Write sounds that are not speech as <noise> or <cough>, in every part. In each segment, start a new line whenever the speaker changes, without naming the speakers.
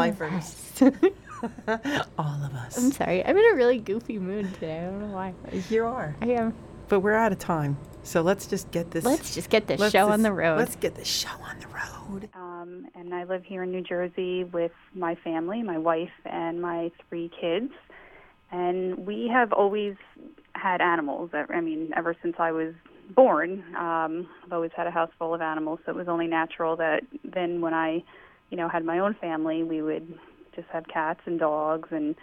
lifers. <laughs> All of us.
I'm sorry. I'm in a really goofy mood today. I don't know why.
You are.
I am.
But we're out of time. So let's just get this.
Let's just get this
let's
show on the road.
Let's get the show on the road.
Um, and I live here in New Jersey with my family, my wife, and my three kids. And we have always had animals. I I mean, ever since I was born, um, I've always had a house full of animals. So it was only natural that then when I, you know, had my own family, we would just have cats and dogs. And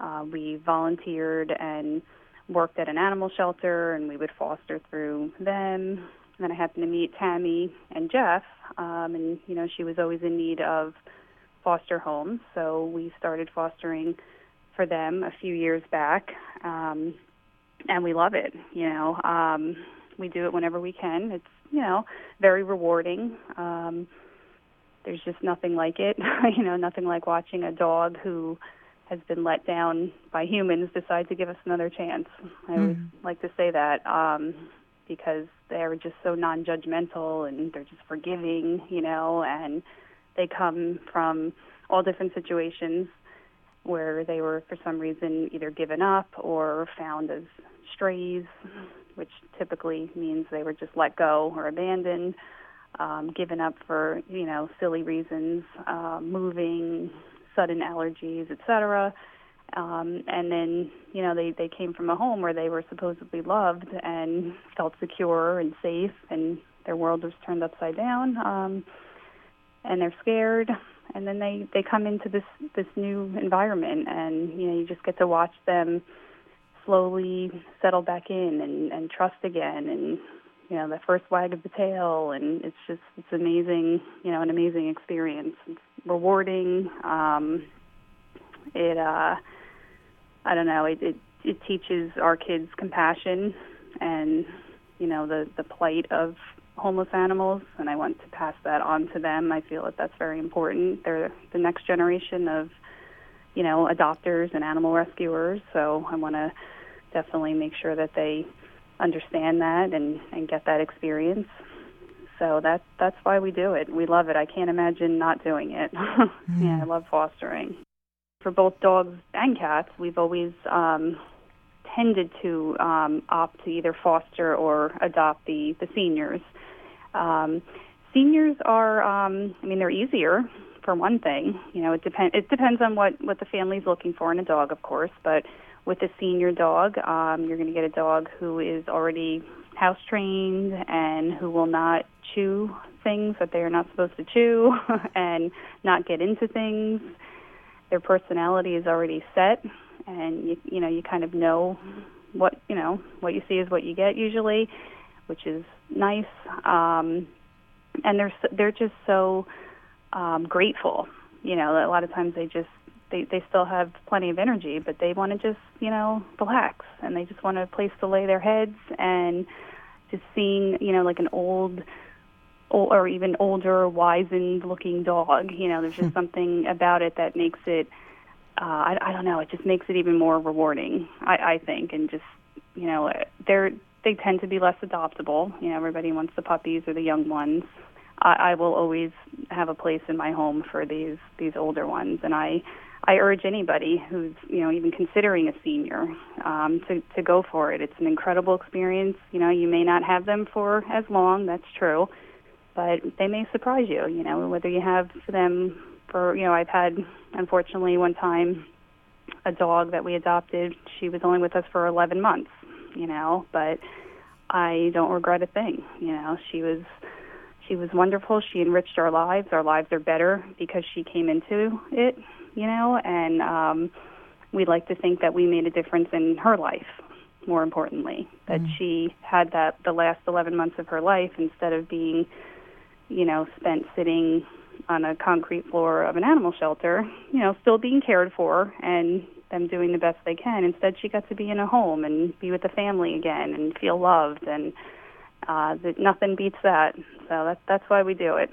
uh, we volunteered and worked at an animal shelter, and we would foster through them. And then I happened to meet Tammy and Jeff, um, and you know she was always in need of foster homes, so we started fostering for them a few years back, um, and we love it. You know, um, we do it whenever we can. It's you know very rewarding. Um, there's just nothing like it. <laughs> you know, nothing like watching a dog who has been let down by humans decide to give us another chance. I always like to say that um, because they're just so non-judgmental and they're just forgiving, you know, and they come from all different situations where they were for some reason either given up or found as strays, which typically means they were just let go or abandoned, um, given up for you know silly reasons, uh, moving, sudden allergies, etc. Um, and then you know they they came from a home where they were supposedly loved and felt secure and safe, and their world was turned upside down. Um, and they're scared and then they they come into this this new environment and you know you just get to watch them slowly settle back in and and trust again and you know the first wag of the tail and it's just it's amazing you know an amazing experience it's rewarding um it uh i don't know it it, it teaches our kids compassion and you know the the plight of homeless animals, and I want to pass that on to them. I feel that that's very important. They're the next generation of, you know, adopters and animal rescuers. So I want to definitely make sure that they understand that and and get that experience. So that that's why we do it. We love it. I can't imagine not doing it. <laughs> yeah, I love fostering. For both dogs and cats, we've always um, tended to um, opt to either foster or adopt the the seniors. Um, seniors are, um, I mean, they're easier for one thing. You know, it depends. It depends on what what the family's looking for in a dog, of course. But with a senior dog, um, you're going to get a dog who is already house trained and who will not chew things that they are not supposed to chew <laughs> and not get into things. Their personality is already set, and you you know you kind of know what you know what you see is what you get usually, which is nice. Um, and they're they're just so um, grateful. You know, a lot of times they just they they still have plenty of energy, but they want to just you know relax and they just want a place to lay their heads and just seeing you know like an old ol- or even older wizened looking dog. You know, there's just <laughs> something about it that makes it. Uh, I, I don't know. It just makes it even more rewarding. I, I think, and just you know, they're they tend to be less adoptable. You know, everybody wants the puppies or the young ones. I, I will always have a place in my home for these these older ones, and I I urge anybody who's you know even considering a senior um, to to go for it. It's an incredible experience. You know, you may not have them for as long. That's true, but they may surprise you. You know, whether you have them for you know I've had unfortunately one time a dog that we adopted. She was only with us for 11 months. You know, but I don't regret a thing. You know, she was she was wonderful. She enriched our lives. Our lives are better because she came into it, you know, and um we like to think that we made a difference in her life, more importantly, that she had that the last 11 months of her life instead of being, you know, spent sitting on a concrete floor of an animal shelter, you know, still being cared for and them doing the best they can. Instead, she got to be in a home and be with the family again and feel loved, and uh, that nothing beats that. So that, that's why we do it.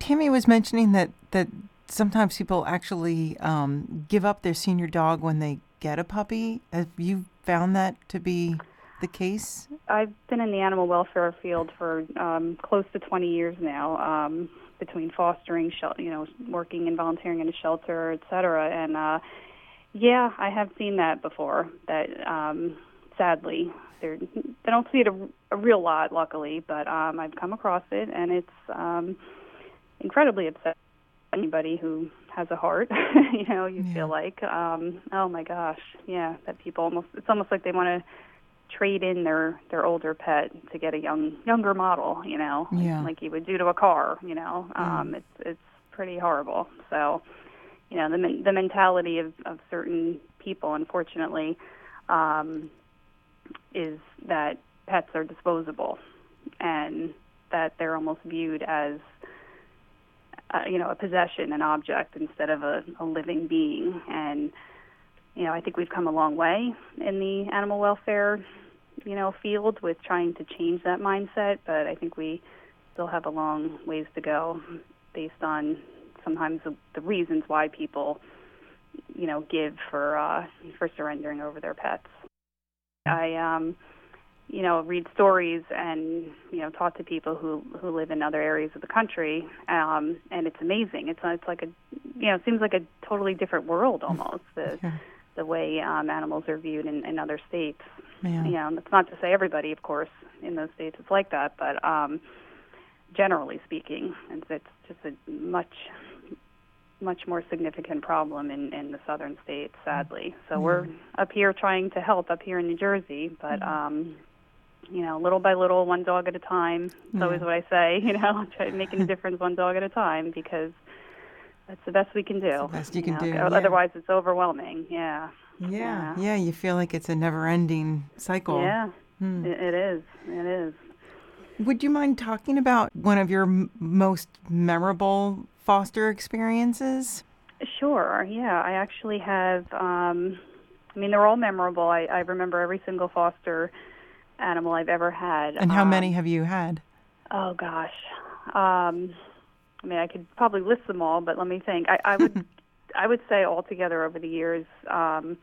Tammy was mentioning that that sometimes people actually um, give up their senior dog when they get a puppy. Have you found that to be the case?
I've been in the animal welfare field for um, close to 20 years now. Um, between fostering, shel- you know, working and volunteering in a shelter, et cetera. And uh, yeah, I have seen that before. That um, sadly, they're, they don't see it a, a real lot, luckily, but um, I've come across it, and it's um, incredibly upsetting. Anybody who has a heart, <laughs> you know, you
Yeah.
feel like, um, oh my gosh, yeah, that people almost, it's almost like they want to trade in their their older pet to get a young younger model, you know, like-
Yeah.
like you would do to a car, you know. Um, it's it's pretty horrible. So, you know, the the mentality of of certain people, unfortunately, um, is that pets are disposable, and that they're almost viewed as uh, you know a possession, an object instead of a, a living being. And you know, I think we've come a long way in the animal welfare you know field with trying to change that mindset, but I think we still have a long ways to go based on sometimes the, the reasons why people you know give for uh for surrendering over their pets. I um you know read stories and you know talk to people who who live in other areas of the country um and it's amazing. It's it's like a you know it seems like a totally different world almost the the way um animals are viewed in, in other states.
Yeah.
you know that's not to say everybody of course in those states is like that but um generally speaking it's it's just a much much more significant problem in in the southern states sadly so we're up here trying to help up here in New Jersey but um you know little by little one dog at a time it's always what I say <laughs> you know try making a <laughs> difference one dog at a time because that's the best we can do
the best you can
know,
do, yeah.
otherwise it's overwhelming yeah
yeah.
Yeah.
Yeah. You feel like it's a never-ending cycle.
yeah
Hmm.
it, it is it is
Would you mind talking about one of your m- most memorable foster experiences?
Sure. Yeah, I actually have. Um, I mean, they're all memorable. I, I remember every single foster animal I've ever had.
And how
Um,
many have you had?
Oh gosh. Um, I mean, I could probably list them all, but let me think. I, I would, <laughs> I would say altogether over the years, um,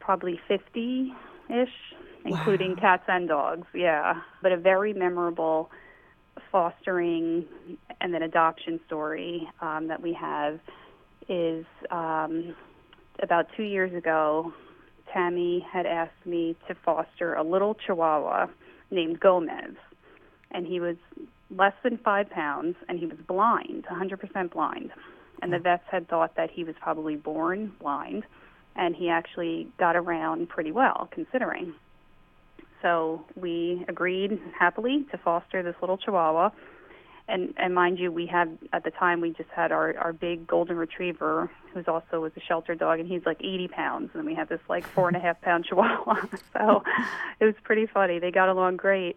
probably fifty-ish, including
Wow.
cats and dogs. Yeah, but a very memorable fostering and then adoption story um, that we have is um, about two years ago. Tammy had asked me to foster a little Chihuahua named Gomez, and he was less than five pounds, and he was blind, 100% blind. And the vets had thought that he was probably born blind, and he actually got around pretty well, considering. So we agreed happily to foster this little Chihuahua. And and mind you, we had at the time we just had our our big golden retriever, who's also was a shelter dog, and he's like 80 pounds, and we had this like four and a half pound Chihuahua. <laughs> so it was pretty funny. They got along great.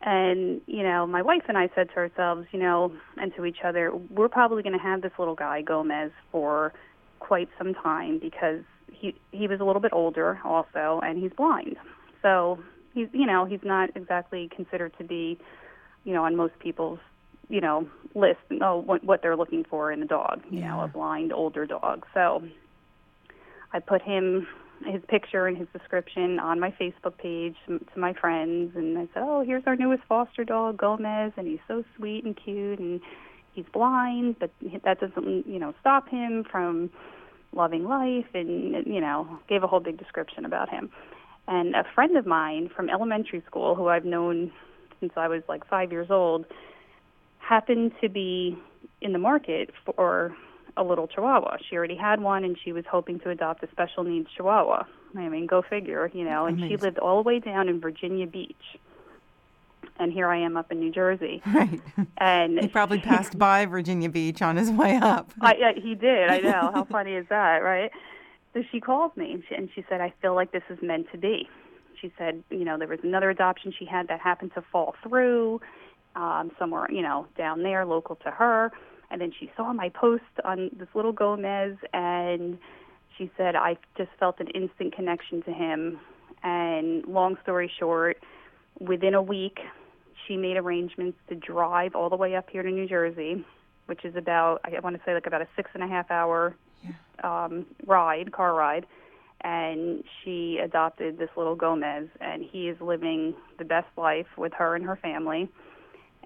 And you know, my wife and I said to ourselves, you know, and to each other, we're probably going to have this little guy Gomez for quite some time because he he was a little bit older also, and he's blind. So he's you know he's not exactly considered to be, you know, on most people's you know list. Oh, what what they're looking for in a dog, you know, a blind older dog. So I put him his picture and his description on my Facebook page to to my friends, and I said, "Oh, here's our newest foster dog, Gomez, and he's so sweet and cute, and he's blind, but that doesn't, you know, stop him from loving life." And you know, gave a whole big description about him. And a friend of mine from elementary school, who I've known since I was like five years old, happened to be in the market for a little chihuahua. She already had one and she was hoping to adopt a special needs chihuahua. I mean, go figure, you know, and she lived all the way down in Virginia Beach. And here I am up in New Jersey. <laughs>
Right.
And
he probably passed by Virginia Beach on his way up.
I, I he did. I know. How funny is that, right? <laughs> So she called me and she, and she said, "I feel like this is meant to be." She said, "You know, there was another adoption she had that happened to fall through um, somewhere, you know, down there, local to her." And then she saw my post on this little Gomez, and she said, "I just felt an instant connection to him." And long story short, within a week, she made arrangements to drive all the way up here to New Jersey, which is about I want to say like about a six and a half hour um, ride, car ride. And she adopted this little Gomez, and he is living the best life with her and her family.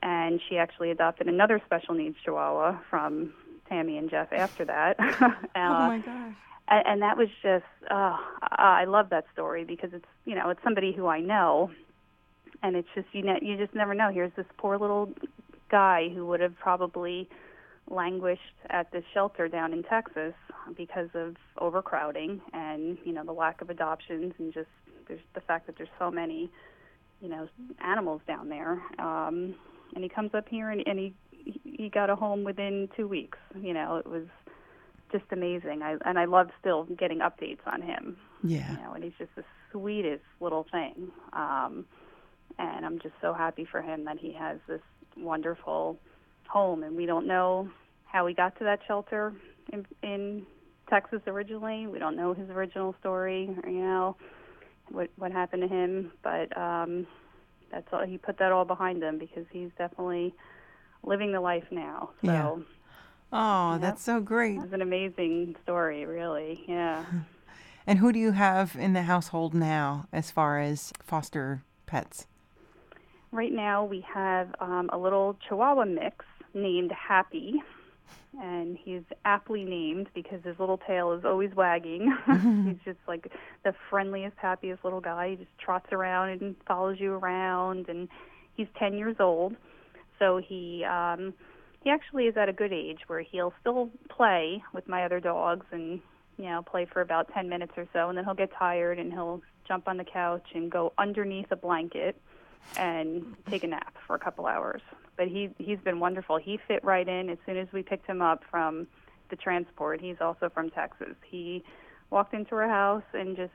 and she actually adopted another special needs Chihuahua from Tammy and Jeff after that. <laughs>
oh
Uh,
my gosh.
and, and that was just uh, I love that story because it's you know it's somebody who I know, and it's just you know you just never know. Here's this poor little guy who would have probably languished at this shelter down in Texas because of overcrowding and you know the lack of adoptions and just there's the fact that there's so many you know animals down there. Um, and he comes up here and, and he he got a home within two weeks. You know it was just amazing. I and I love still getting updates on him.
Yeah.
You know, and he's just the sweetest little thing. Um, and I'm just so happy for him that he has this wonderful home. And we don't know how he got to that shelter in, in Texas originally. We don't know his original story, or, you know, what what happened to him. But um, that's all. He put that all behind him because he's definitely living the life now. So.
Yeah. Oh,
Yep.
that's so great.
It's an amazing story, really. Yeah. <laughs>
And who do you have in the household now as far as foster pets?
Right now, we have um, a little Chihuahua mix named Happy, and he's aptly named because his little tail is always wagging. <laughs> <laughs> he's just like the friendliest, happiest little guy. He just trots around and follows you around, and he's 10 years old. So he um, he actually is at a good age where he'll still play with my other dogs and you know play for about 10 minutes or so, and then he'll get tired and he'll jump on the couch and go underneath a blanket and take a nap for a couple hours. But he he's been wonderful. He fit right in as soon as we picked him up from the transport. He's also from Texas. He walked into our house and just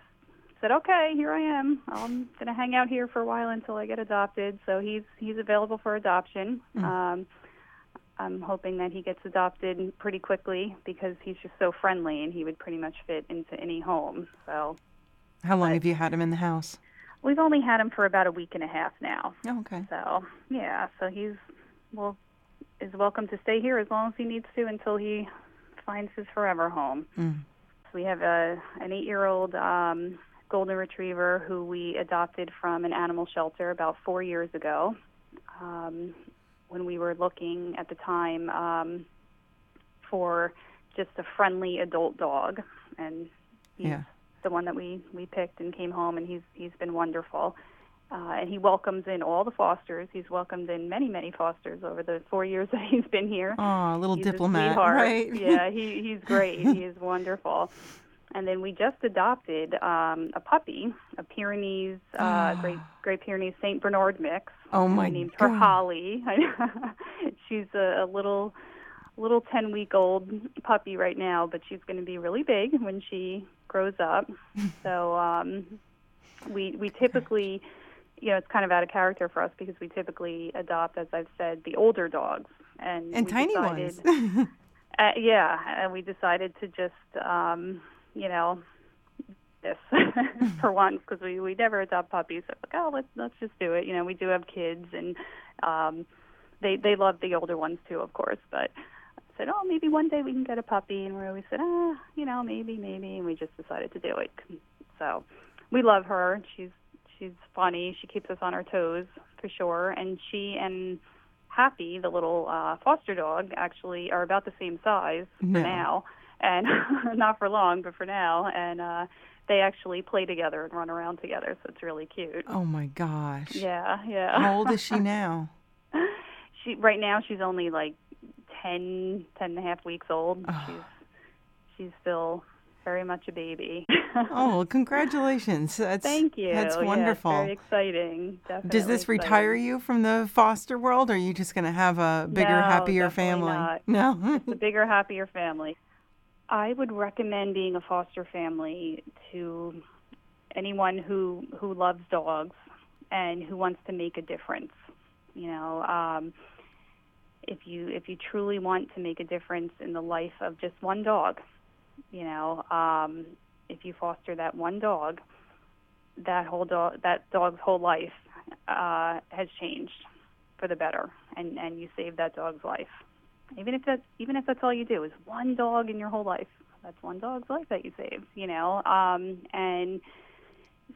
said, "Okay, here I am. I'm going to hang out here for a while until I get adopted." So he's he's available for adoption. Um I'm hoping that he gets adopted pretty quickly because he's just so friendly and he would pretty much fit into any home. So
How long
Right.
have you had him in the house?
We've only had him for about a week and a half now.
Oh, okay.
So yeah, so he's well is welcome to stay here as long as he needs to until he finds his forever home.
Mm.
We have a an eight year old um, golden retriever who we adopted from an animal shelter about four years ago. Um, when we were looking at the time um, for just a friendly adult dog, and he's
Yeah.
The one that we we picked and came home, and he's he's been wonderful. Uh, and he welcomes in all the fosters. He's welcomed in many, many fosters over the four years <laughs> that he's been here.
Oh, a little
He's
diplomat,
sweetheart.
right? <laughs>
yeah, he <laughs> he's great. he is wonderful. And then we just adopted um, a puppy, a Pyrenees, uh, Great Great Pyrenees Saint Bernard mix.
Oh, my
We named her
God.
Holly. she's a, a little little ten week old puppy right now, but she's going to be really big when she grows up. <laughs> so um, we we typically, you know, it's kind of out of character for us because we typically adopt, as I've said, the older dogs and
And tiny
decided,
ones. <laughs> <laughs>
uh, yeah, and we decided to just, um, you know, this for once because we we never adopt puppies. So like, oh, let's let's just do it. You know, we do have kids, and um, they they love the older ones too, of course. But said, oh, maybe one day we can get a puppy, and we always said, ah, you know, maybe, maybe, and we just decided to do it. So we love her. She's she's funny. She keeps us on our toes for sure, and she and Happy, the little uh, foster dog, actually are about the same size
No.
for now, and <laughs> not for long, but for now, and uh, they actually play together and run around together, so it's really cute.
oh my gosh.
Yeah, yeah.
How old is she <laughs> now?
She right now she's only like ten, ten and a half weeks old.
Oh.
She's she's still very much a baby. <laughs>
Oh, well, congratulations. That's
Thank you.
That's
Yeah,
wonderful.
very exciting. Definitely
Does this
exciting.
retire you from the foster world, or are you just going to have a bigger,
No,
happier family?
not. <laughs>
No.
a bigger, happier family. I would recommend being a foster family to anyone who who loves dogs and who wants to make a difference. You know, um, if you if you truly want to make a difference in the life of just one dog, you know, um, if you foster that one dog, that whole dog that dog's whole life uh, has changed for the better, and and you save that dog's life even if that's even if that's all you do is one dog in your whole life that's one dog's life that you save, you know um and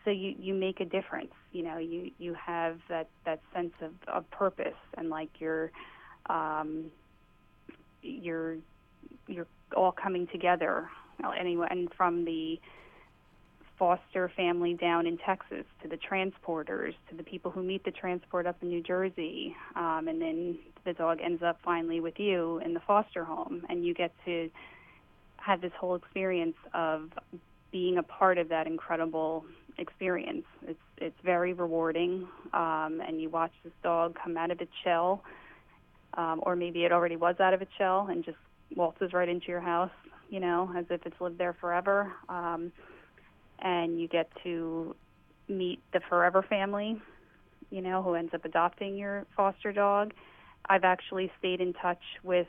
so you you make a difference. You know, you you have that that sense of, of purpose and like you're um, you're you're all coming together. And from the foster family down in Texas to the transporters to the people who meet the transport up in New Jersey, um, and then the dog ends up finally with you in the foster home, and you get to have this whole experience of being a part of that incredible experience. It's it's very rewarding, um, and you watch this dog come out of its shell, um, or maybe it already was out of its shell and just waltzes right into your house, you know, as if it's lived there forever. Um, and you get to meet the forever family, you know, who ends up adopting your foster dog. I've actually stayed in touch with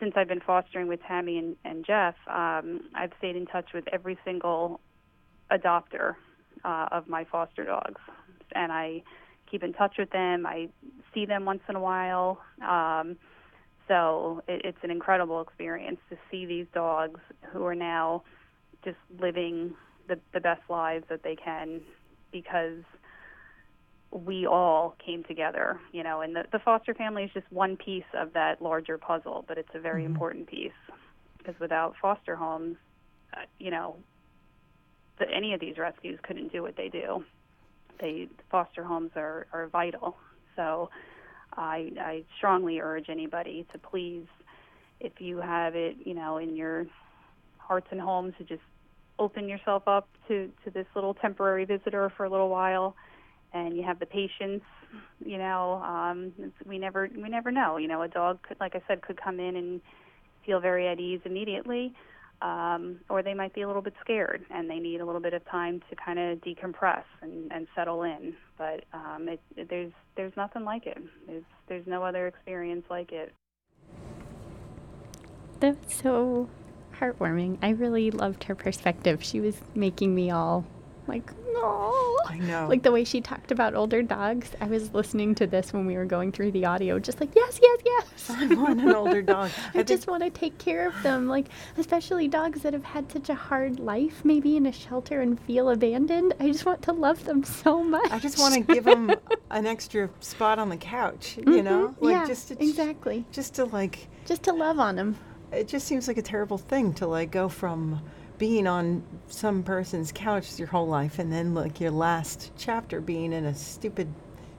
since I've been fostering with Tammy and, and Jeff, um, I've stayed in touch with every single adopter uh, of my foster dogs, and I keep in touch with them. I see them once in a while. Um, so it, it's an incredible experience to see these dogs who are now just living the, the best lives that they can because we all came together, you know, and the, the foster family is just one piece of that larger puzzle, but it's a very mm-hmm. important piece because without foster homes, uh, you know, the, any of these rescues couldn't do what they do. They foster homes are are vital. So, I I strongly urge anybody to please, if you have it, you know, in your hearts and homes, to just open yourself up to to this little temporary visitor for a little while and you have the patience you know um we never we never know you know a dog could like i said could come in and feel very at ease immediately um or they might be a little bit scared and they need a little bit of time to kind of decompress and and settle in. But um it, it there's there's nothing like it. There's there's no other experience like it.
That's so heartwarming. I really loved her perspective. She was making me all like oh
I know.
Like the way she talked about older dogs. I was listening to this when we were going through the audio, just like yes, yes, yes.
I want an older dog. <laughs>
I, I just want to take care of them, like especially dogs that have had such a hard life, maybe in a shelter and feel abandoned. I just want to love them so much.
I just want to give them <laughs> an extra spot on the couch. You
mm-hmm.
know,
like yeah, just to, exactly.
Just to like.
Just to love on them.
It just seems like a terrible thing to like go from being on some person's couch your whole life and then like your last chapter being in a stupid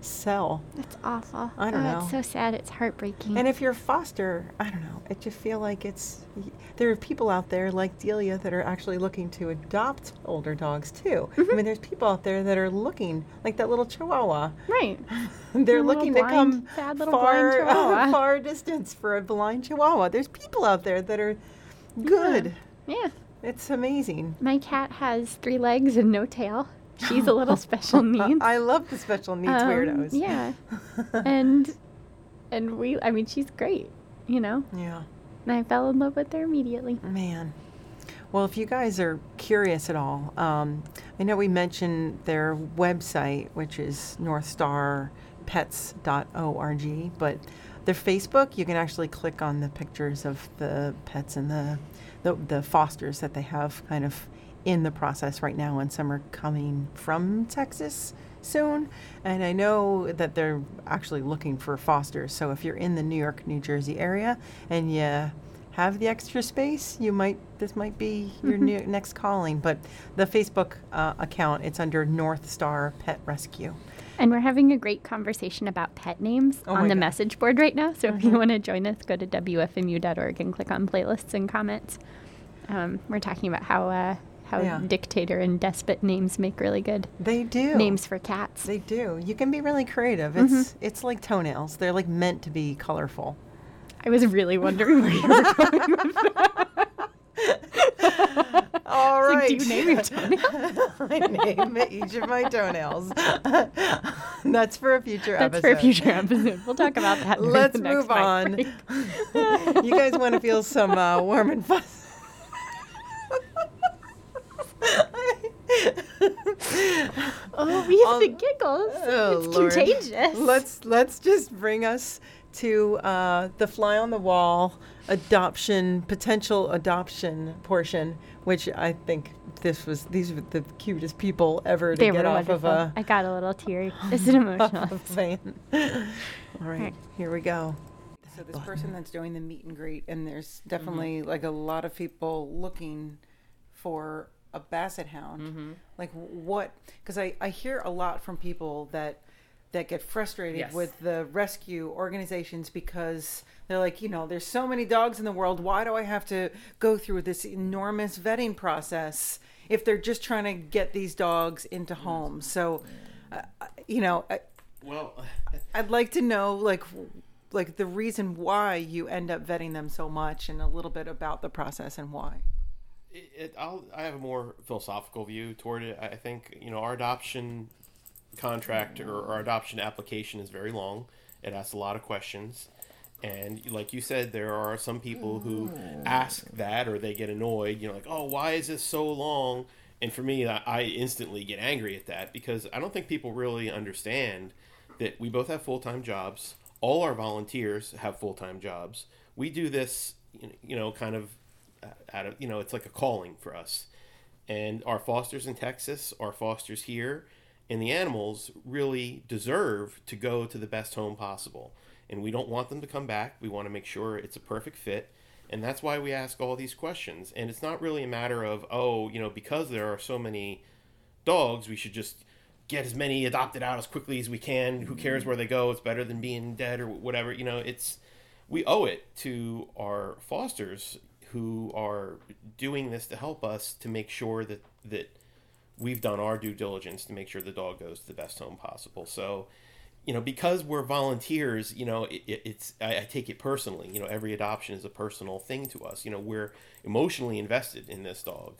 cell.
It's awful.
I don't
oh,
know.
It's so sad. It's heartbreaking.
And if you're foster, I don't know. I just feel like it's there are people out there like Delia that are actually looking to adopt older dogs too. Mm-hmm. I mean, there's people out there that are looking like that little Chihuahua.
Right. <laughs>
They're looking blind, to come far uh, <laughs> far distance for a blind Chihuahua. There's people out there that are good.
yeah. yeah.
It's amazing.
My cat has three legs and no tail. She's a little special <laughs> needs.
I love the special needs um, weirdos.
Yeah. <laughs> and and we I mean she's great, you know?
Yeah.
And I fell in love with her immediately.
Man. Well, if you guys are curious at all, um, I know we mentioned their website, which is northstarpets.org, but their Facebook, you can actually click on the pictures of the pets and the the, the fosters that they have kind of in the process right now, and some are coming from Texas soon. And I know that they're actually looking for fosters. So if you're in the New York, New Jersey area and you have the extra space, you might this might be your mm-hmm. new, next calling. But the Facebook uh, account, it's under North Star Pet Rescue.
And we're having a great conversation about pet names oh on the God. message board right now. So mm-hmm. if you mm-hmm. want to join us, go to WFMU.org and click on playlists and comments. Um, we're talking about how uh, how yeah. dictator and despot names make really good.
They do
names for cats.
They do. You can be really creative. It's mm-hmm. it's like toenails. They're like meant to be colorful.
I was really wondering where you were going with that. <laughs>
All right.
Like, do you name your toenails? <laughs>
I name each of my toenails. <laughs> That's for a future
That's
episode.
That's for a future episode. We'll talk about that.
Let's move on. you guys want to feel some uh, warm and fuzzy?
oh, we have um, the giggles. Oh, it's Lord. contagious.
Let's let's just bring us to uh, the fly on the wall adoption potential adoption portion, which I think this was these were the cutest people ever to
they
get off
wonderful.
of a.
I got a little teary. It's an <laughs> emotional.
van. All right, here we go. So this person that's doing the meet and greet, and there's definitely mm-hmm. like a lot of people looking for a basset hound. Mm-hmm. Like what? Because I I hear a lot from people that that get frustrated yes. with the rescue organizations because they're like, you know, there's so many dogs in the world. Why do I have to go through this enormous vetting process if they're just trying to get these dogs into homes? So, uh, you know, I, well, <laughs> I'd like to know like like the reason why you end up vetting them so much and a little bit about the process and why.
It, it, i have a more philosophical view toward it. I think you know our adoption contract or our adoption application is very long. It asks a lot of questions. And like you said, there are some people who ask that or they get annoyed, you know, like, oh, why is this so long? And for me, I instantly get angry at that because I don't think people really understand that we both have full time jobs. All our volunteers have full time jobs. We do this, you know, kind of uh, out of, you know, it's like a calling for us. And our fosters in Texas, our fosters here, and the animals really deserve to go to the best home possible. And we don't want them to come back. We want to make sure it's a perfect fit. And that's why we ask all these questions. And it's not really a matter of, oh, you know, because there are so many dogs, we should just get as many adopted out as quickly as we can. Who cares where they go? It's better than being dead or whatever. You know, it's we owe it to our fosters who are doing this to help us to make sure that that we've done our due diligence to make sure the dog goes to the best home possible. So, you know, because we're volunteers, you know, it, it's I, I, take it personally. You know, every adoption is a personal thing to us. You know, we're emotionally invested in this dog,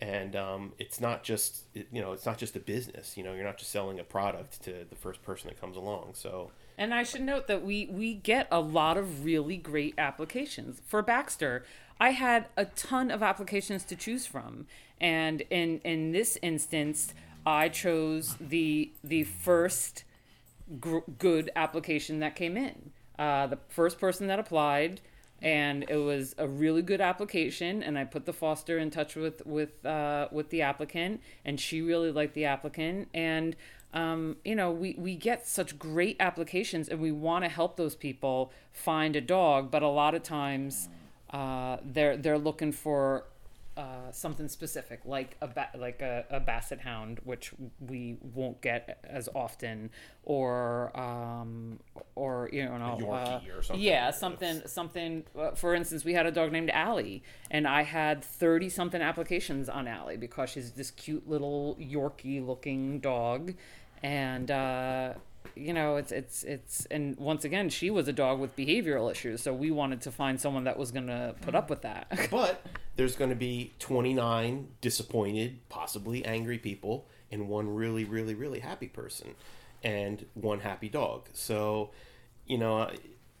and um, it's not just you know, it's not just a business. You know, you're not just selling a product to the first person that comes along. So.
And I should note that we we get a lot of really great applications for Baxter. I had a ton of applications to choose from, and in in this instance, I chose the the first gr- good application that came in. Uh, the first person that applied, and it was a really good application. And I put the foster in touch with with uh, with the applicant, and she really liked the applicant. And um, you know, we we get such great applications, and we want to help those people find a dog, but a lot of times uh, they're they're looking for uh, something specific, like a ba- like a, a, basset hound, which we won't get as often, or um, or you know, uh, or something. yeah, something something. Uh, for instance, we had a dog named Allie, and I had thirty something applications on Allie because she's this cute little Yorkie looking dog, and uh, you know, it's it's it's and once again, she was a dog with behavioral issues, so we wanted to find someone that was going to put up with that. <laughs>
but there's going to be 29 disappointed, possibly angry people and one really really really happy person and one happy dog. So, you know,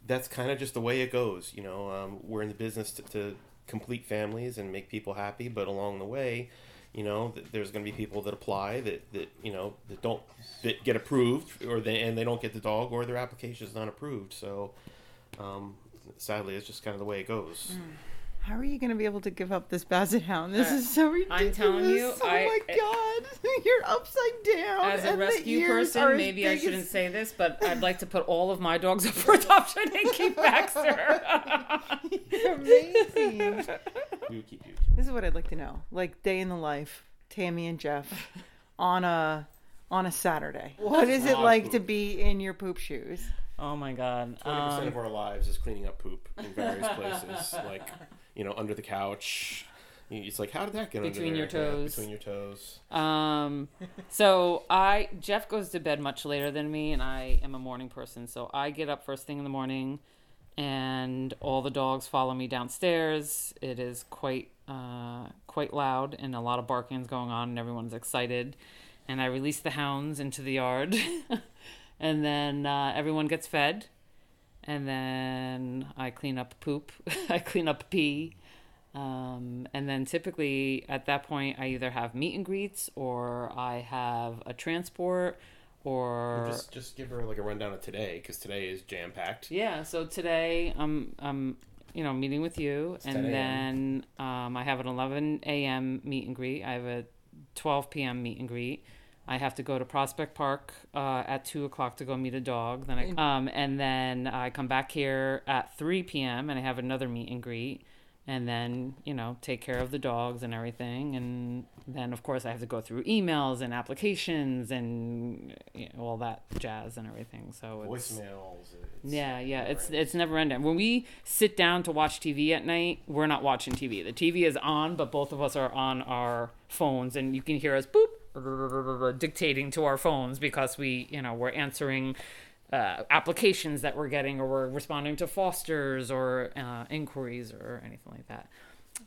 that's kind of just the way it goes, you know. Um, we're in the business to, to complete families and make people happy, but along the way, you know there's going to be people that apply that that you know that don't that get approved or they and they don't get the dog or their application is not approved so um, sadly it's just kind of the way it goes mm.
How are you going to be able to give up this basset hound? This uh, is so ridiculous. I'm telling you, oh I, my god, <laughs> you're upside down.
As a rescue person, maybe I shouldn't say this, but I'd like to put all of my dogs <laughs> up for <laughs> adoption and keep Baxter.
you're amazing. We keep you. This is what I'd like to know, like day in the life, Tammy and Jeff, on a on a Saturday. What is it like to be in your poop shoes?
Oh my god.
Twenty percent um, of our lives is cleaning up poop in various places, like you know, under the couch. It's like, how did that get
between your toes?
Yeah, between your toes.
Um, so I Jeff goes to bed much later than me, and I am a morning person. So I get up first thing in the morning, and all the dogs follow me downstairs. It is quite uh, quite loud, and a lot of barking's going on, and everyone's excited. And I release the hounds into the yard, <laughs> and then uh, everyone gets fed and then I clean up poop, <laughs> I clean up pee. Um, and then typically at that point, I either have meet and greets or I have a transport or
Just just give her like a rundown of today because today is jam packed.
yeah. So today I'm I'm you know meeting with you,
10
and then um, I have an 11 a.m. meet and greet. I have a 12 p.m. meet and greet. I have to go to Prospect Park uh, at two o'clock to go meet a dog. Then I um, and then I come back here at 3 p.m. and I have another meet and greet. And then you know take care of the dogs and everything, and then of course I have to go through emails and applications and you know, all that jazz and everything. So it's,
Voicemails. It's
yeah, yeah, it's
never-ending.
it's never ending. When we sit down to watch TV at night, we're not watching TV. The TV is on, but both of us are on our phones, and you can hear us boop dictating to our phones because we, you know, we're answering uh, applications that we're getting, or we're responding to fosters or uh, inquiries or anything like that.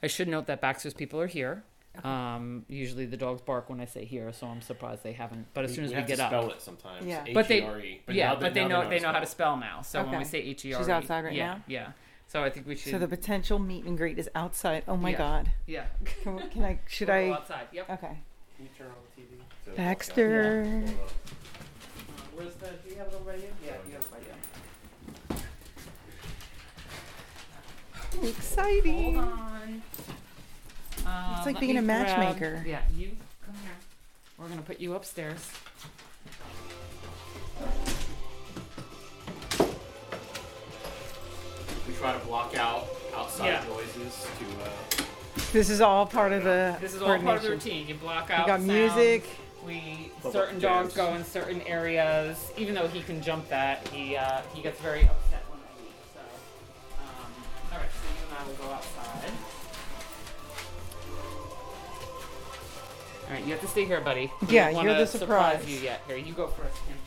I should note that Baxter's people are here. Um, usually the dogs bark when I say here, so I'm surprised they haven't. But as soon as we,
have
get
to
up,
spell it sometimes.
Yeah.
but they,
H-E-R-E.
yeah,
now
but they know they know how to spell now. So when we say H E R,
She's outside right
yeah,
now?
Yeah, So I think we should.
So the potential meet and greet is outside. Oh my
Yeah.
God.
yeah.
Can, can I? <laughs> Should I?
outside? Yep.
Okay.
Can you turn on the TV? So-
Baxter.
Hold on.
Uh, where's the? Do you have it already? Yeah, you have it right there.
Exciting.
Hold on. Uh,
It's like being
me
a
grab-
matchmaker.
Yeah, you come here. We're gonna put you upstairs.
We try to block out outside
Yeah.
noises to. Uh,
This is all part of the
This is all part of the
coordination.
routine. You block out.
We
out.
got
sounds.
music.
We
Public
certain dogs go in certain areas. Even though he can jump that, he uh, he gets very upset when I leave. So, um, all right. So you and I will go outside. All right, you have to stay here, buddy. We
Yeah,
don't
you're
wanna
the surprise.
you yet. Here, you go first, Kim.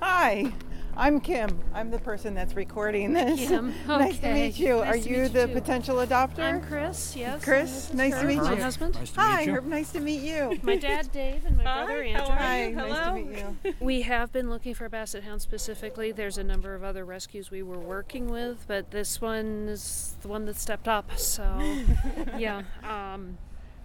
Hi, I'm Kim. I'm the person that's recording this.
Kim. <laughs>
nice to meet you.
Nice
Are you the
you,
potential adopter?
I'm Chris. Yes.
Chris,
This is
nice to
Herb,
meet
my
you.
husband.
Nice
Hi. Herb, nice to meet you.
My dad Dave and my brother Andrew.
Hi, Hello. nice to meet you. <laughs>
We have been looking for a basset hound specifically. There's a number of other rescues we were working with, but this one is the one that stepped up. So, <laughs> yeah. Um,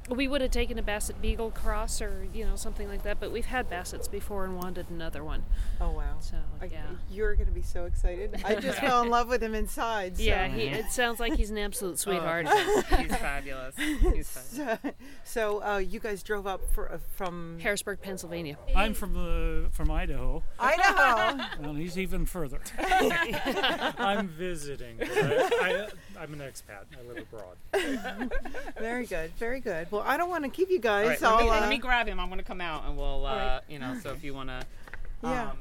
we would have taken a basset beagle cross or you know something like that, but we've had bassets before and wanted another one.
Oh wow.
So
I-
yeah.
You're going to be so excited. I just <laughs> fell in love with him inside. So.
Yeah, he, it sounds like he's an absolute sweetheart. <laughs>
He's fabulous. He's fabulous.
So, so uh, you guys drove up for, uh, from
Harrisburg, Pennsylvania.
I'm from the from Idaho,
Idaho.
and he's even further. <laughs> I'm visiting. I, I, I'm an expat. I live abroad. <laughs>
very good, very good. Well, I don't want to keep you guys
All right, let, me,
uh,
let me grab him. I'm going to come out and we'll, uh,
right.
you know, so if you want to.
Yeah.
Um,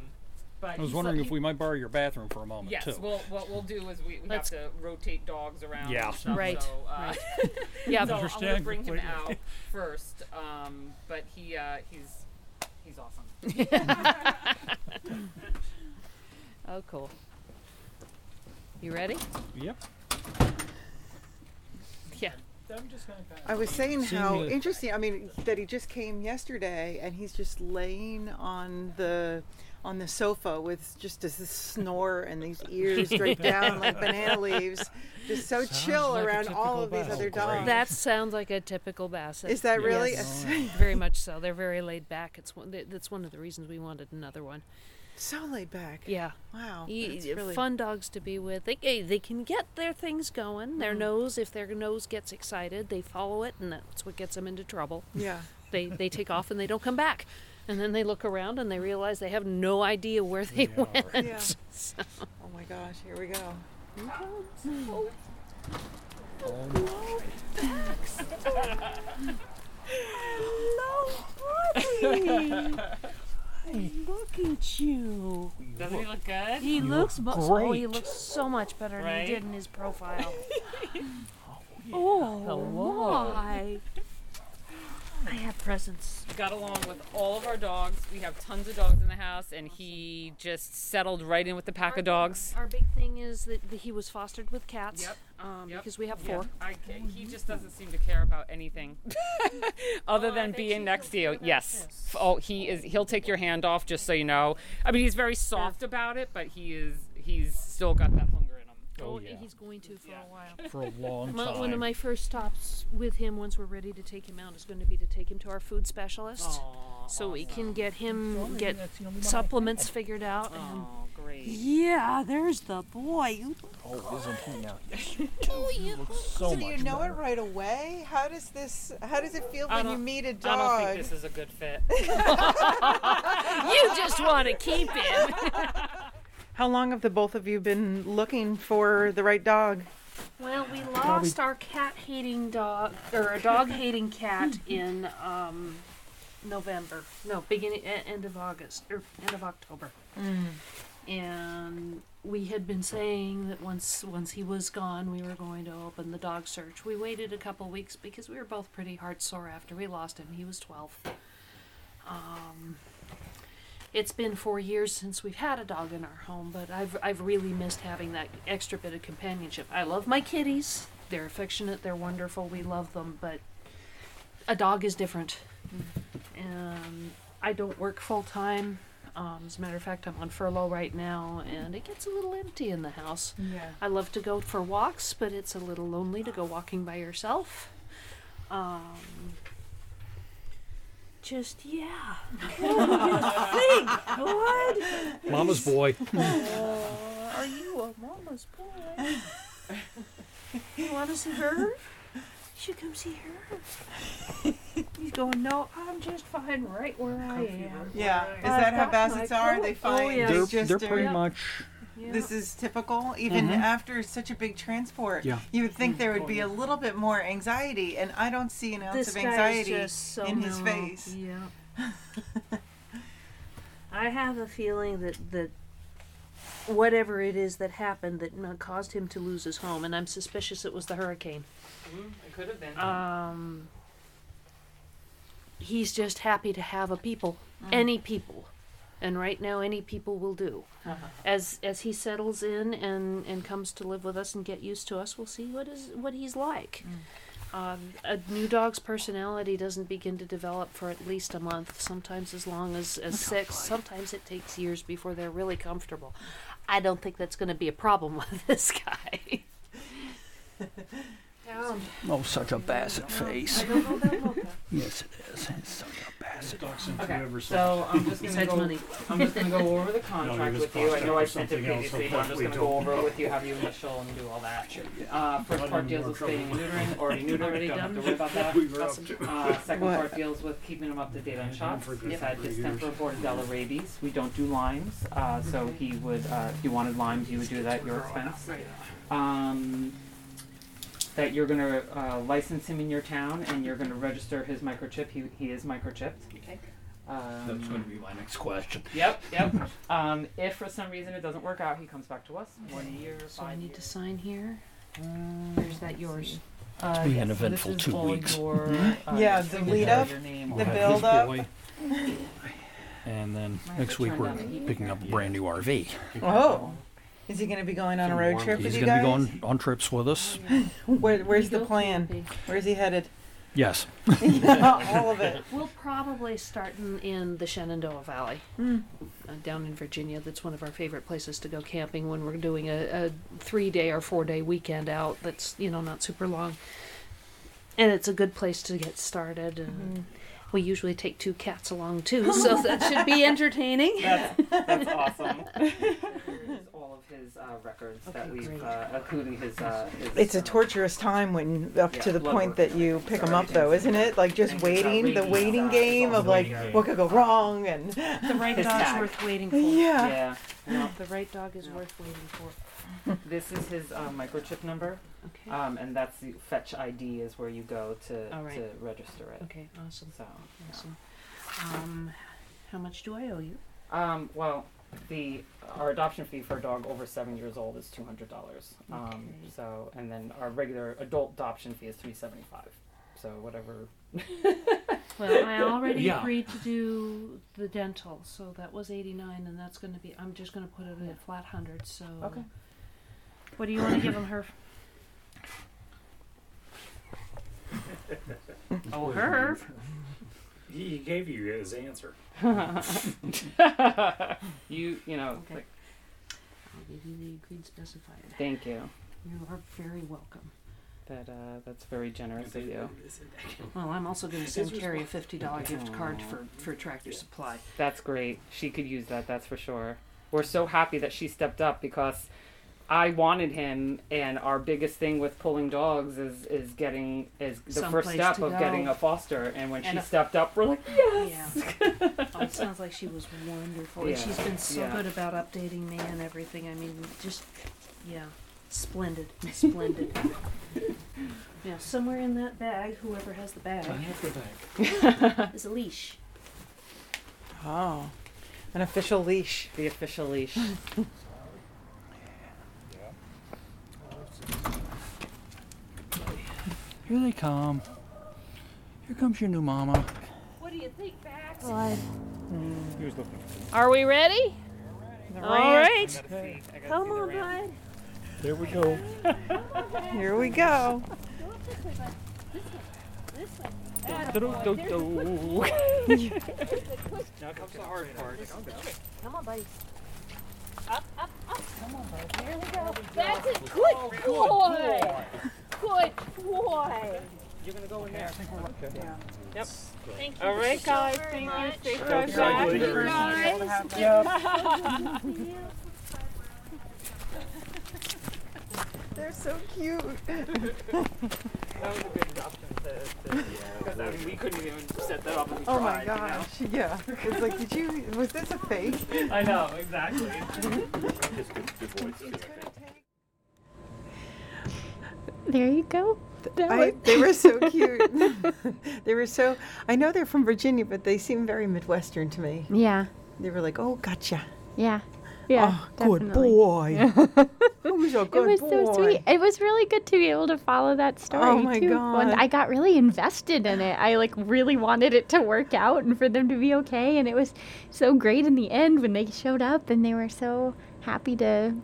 but
I was wondering
let-
if we might borrow your bathroom for a moment
Yes,
too.
well, what we'll do is we, we have to rotate dogs around.
Yeah.
and stuff,
Right,
So, uh, <laughs> <laughs>
Yeah,
so I'm gonna bring him out first. Um, but he uh, he's he's awesome.
Oh, cool. You ready?
Yep.
Yeah.
I'm just gonna kind
I was saying how
the-
interesting. I mean, that he just came yesterday, and he's just laying on the on the sofa with just this snore and these <laughs> ears draped down like banana leaves, just so
Sounds
chill
like a
around all of these
basset.
other dogs.
That sounds like a typical basset.
Is that really?
Yes. <laughs> very much so. They're very laid back. It's one. That's one of the reasons we wanted another one.
So laid back.
Yeah.
Wow. That's really
Fun dogs to be with. They eh, they can get their things going.
Mm-hmm.
Their nose, if their nose gets excited, they follow it, and that's what gets them into trouble.
Yeah. <laughs>
They they take off and they don't come back, and then they look around and they realize they have no idea where they
Yeah,
went.
Yeah. <laughs>
So-
Oh my gosh. Here we go. <laughs>
Hello, buddy. Look at you.
Doesn't he look good?
He looks mu- oh, he
great.
looks so much better than
Right?
he did in his profile. <laughs> oh,
Hello.
my! I have presents.
got along with all of our dogs. We have tons of dogs in the house, and he just settled right in with the pack of dogs.
Our big thing is that he was fostered with cats.
Yep,
Um,
yep,
Because we have four.
I, ca- he just doesn't seem to care about anything <laughs> other than being next to you. Yes. Oh, he is. He'll take your hand off, just so you know. I mean, he's very soft about it, but he is. He's still got that hunger in him.
Oh,
and
yeah.
he's going to for a while. <laughs>
for a long
My,
time.
one of my first stops with him, once we're ready to take him out, is going to be to take him to our food specialist.
Aw.
so we can get him get supplements figured out. And
Oh, great.
yeah, there's the boy.
Oh, isn't he now? <laughs> Yes, oh, you do. You look so,
So do
much
you know it
better.
right away? How does this? How does it feel
I
when you
don't-
meet a
I
dog?
don't think this is a good fit. <laughs>
You just want to keep him.
How long have the both of you been looking for the right dog?
Well, we lost our cat hating dog or a dog hating cat <laughs> in um, November. No, beginning end of August or end of October. And we had been saying that once once he was gone, we were going to open the dog search. We waited a couple weeks because we were both pretty heart sore after we lost him. He was twelve. Um, it's been four years since we've had a dog in our home, but I've I've really missed having that extra bit of companionship. I love my kitties; they're affectionate, they're wonderful, we love them, but a dog is different. And I don't work full time. Um, as a matter of fact, I'm on furlough right now, and it gets a little empty in the house.
Yeah.
I love to go for walks, but it's a little lonely to go walking by yourself. Um, just yeah. What?
Mama's boy.
Uh, are you a mama's boy? you want to see her? You should come see her. He's going, no, I'm just fine right where I am.
Yeah. Is that how
got
bassets
my
are?
coat.
Oh, they
Oh,
find
yeah.
they
They're,
just
they're
are-
pretty much.
Yeah.
This is typical, even
Mhm.
after such a big transport.
Yeah.
You would think there would be a little bit more anxiety, and I don't see an ounce
this
of anxiety
just so
in his
mellow.
face.
Yeah. <laughs> I have a feeling that that whatever it is that happened that caused him to lose his home, and I'm suspicious it was the hurricane.
it could have been.
Um, he's just happy to have a people, any people, and right now any people will do. As as he settles in and and comes to live with us and get used to us, we'll see what is what he's like. Um, a new dog's personality doesn't begin to develop for at least a month, sometimes as long as, as six. Sometimes it takes years before they're really comfortable. I don't think that's going to be a problem <laughs> with this guy. <laughs> Um,
Oh, such a basset face.
I don't know about Mocha. <laughs>
Yes, it is. It's such a basset.
Okay, so I'm just gonna go. I'm just gonna go over the contract with you. I know I sent it
something else,
previously, but I'm just gonna go over it with you, have you initial and do all that. Uh, first part deals with spaying and
trouble.
neutering, <laughs> already neutered,
Already done,
don't have to worry about <laughs> that.
We were up to.
Uh, second
What?
part deals with keeping him up to date on shots.
for good
He's
for
had
three
distemper,
years.
bordetella, rabies. We don't do Lymes, uh, so he would, uh, if you wanted Lymes, you would do that at your expense. Um, that you're gonna uh, license him in your town and you're gonna register his microchip. He, he is microchipped.
Okay.
Um,
That's going to be my next question.
Yep, yep. <laughs> um, if for some reason it doesn't work out, he comes back to us. One year,
So I
five
need to
years.
sign here.
Um,
Or is that yours?
Uh,
been an
yes, so
eventful
this is
two
all
weeks.
Your, <laughs> uh, <laughs>
Yeah,
your
the
signature,
lead up,
your name,
the
all
We'll
that.
have
build up.
boy, And then
Might have
next
to
week
turn
we're
down the heat.
picking up a brand new RV.
Oh, is he going to be going on a road trip with
He's
you
going to
guys?
be going on trips with us. <laughs>
Where, where's the plan? Where's he headed?
Yes. <laughs> <laughs>
All of it.
We'll probably start in, in the Shenandoah Valley,
Hmm.
uh, down in Virginia. That's one of our favorite places to go camping when we're doing a, a three day or four day weekend out. That's you know not super long, and it's a good place to get started. And we usually take two cats along too, <laughs> so that should be entertaining.
That's, that's awesome. <laughs> All of his uh, records that we've, uh, including his. Uh, his
It's a
uh,
torturous time when up
Yeah,
to the point that you pick them up, though, isn't it? Like just
And it's,
waiting, the waiting game of like
game.
what could go wrong, and
The right <laughs>
His
dog's
tag.
worth waiting for.
yeah.
Yeah. No,
The right dog is worth waiting for.
this is his uh, microchip number,
Okay.
um, and that's the fetch ID is where you go to
All right.
to register it.
okay. Awesome.
So,
Awesome. Um, how much do I owe you?
um, well, the our adoption fee for a dog over seven years old is two hundred dollars. Um,
Okay.
so, and then our regular adult adoption fee is three seventy five. So whatever. <laughs> <laughs>
Well, I already
Yeah.
agreed to do the dental, so that was eighty nine, and that's going to be. I'm just going to put it at flat hundred. So.
Okay.
What do you want to give him her? <laughs> oh, her.
He he gave you his answer. <laughs>
you you know.
Okay.
Like,
I'll give you the agreed specified.
thank you.
You are very welcome.
That uh, that's very generous of you.
Well, I'm also going to send Carrie a fifty dollar gift card for for Tractor Supply.
That's great. She could use that. That's for sure. We're so happy that she stepped up because I wanted him, and our biggest thing with pulling dogs is is getting is the first step of
go.
getting a foster. And when
And
she
a-
stepped up, we're like, yes.
Yeah. oh, it sounds like she was wonderful. <laughs>
Yeah.
And she's been so
Yeah.
good about updating me and everything. I mean, just, yeah, splendid. Splendid. <laughs> yeah, somewhere in that bag, whoever has the bag, is <laughs> a leash.
Oh, an official leash.
The official leash.
Here they come. Here comes your new mama.
What do you think, Bax?
He was looking.
Are we ready? All right.
Come on, bud.
There we go. <laughs>
Here we go. <laughs>
Now comes the hard part.
Come on, buddy. Up, up, up. Come on, buddy. Here we go. That's it. Good boy. Good boy.
You're gonna go in there. Okay. Yeah. Yep.
Thank you.
All right,
so
guys.
very
Thank
much.
you. Stay
Thank you, guys.
They're so cute. <laughs>
That was a I mean, we couldn't even set that up. And we
Oh my
tried,
gosh. Yeah. It's like, did you, was this a fake?
You know? I know exactly. <laughs>
There you go.
I, they were so <laughs> cute. <laughs> they were so, I know they're from Virginia, but they seem very Midwestern to me.
yeah,
They were like, oh, gotcha.
yeah, yeah.
oh, good boy. <laughs> Oh, a
It was so sweet. It was really good to be able to follow that oh story.
Oh my
too.
God.
I got really invested in it. I like really wanted it to work out and for them to be okay. And it was so great in the end when they showed up and they were so happy to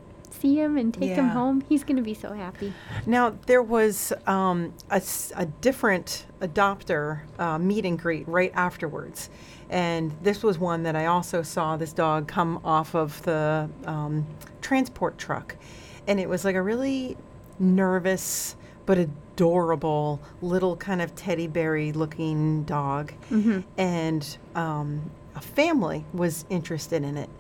see him and take him home. He's gonna be so happy.
Now, there was um, a, a different adopter uh, meet and greet right afterwards. And this was one that I also saw this dog come off of the um, transport truck. And it was like a really nervous but adorable little kind of teddy berry looking dog. And um, a family was interested in it.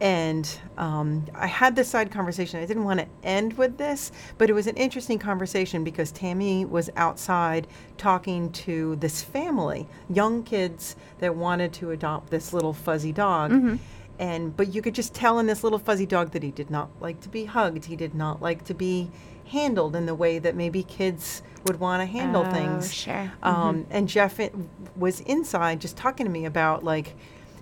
And um, I had this side conversation. I didn't want to end with this, but it was an interesting conversation because Tammy was outside talking to this family, young kids that wanted to adopt this little fuzzy dog. And but you could just tell in this little fuzzy dog that he did not like to be hugged. He did not like to be handled in the way that maybe kids would want to handle
Oh,
things.
sure.
Um, And Jeff was inside just talking to me about like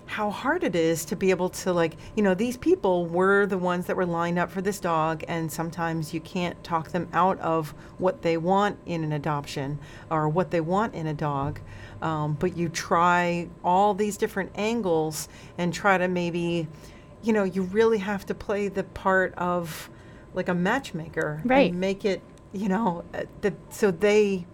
how hard it is to be able to like you know these people were the ones that were lined up for this dog and sometimes you can't talk them out of what they want in an adoption or what they want in a dog um, but you try all these different angles and try to maybe you know you really have to play the part of like a matchmaker
Right.
and make it you know uh, that so they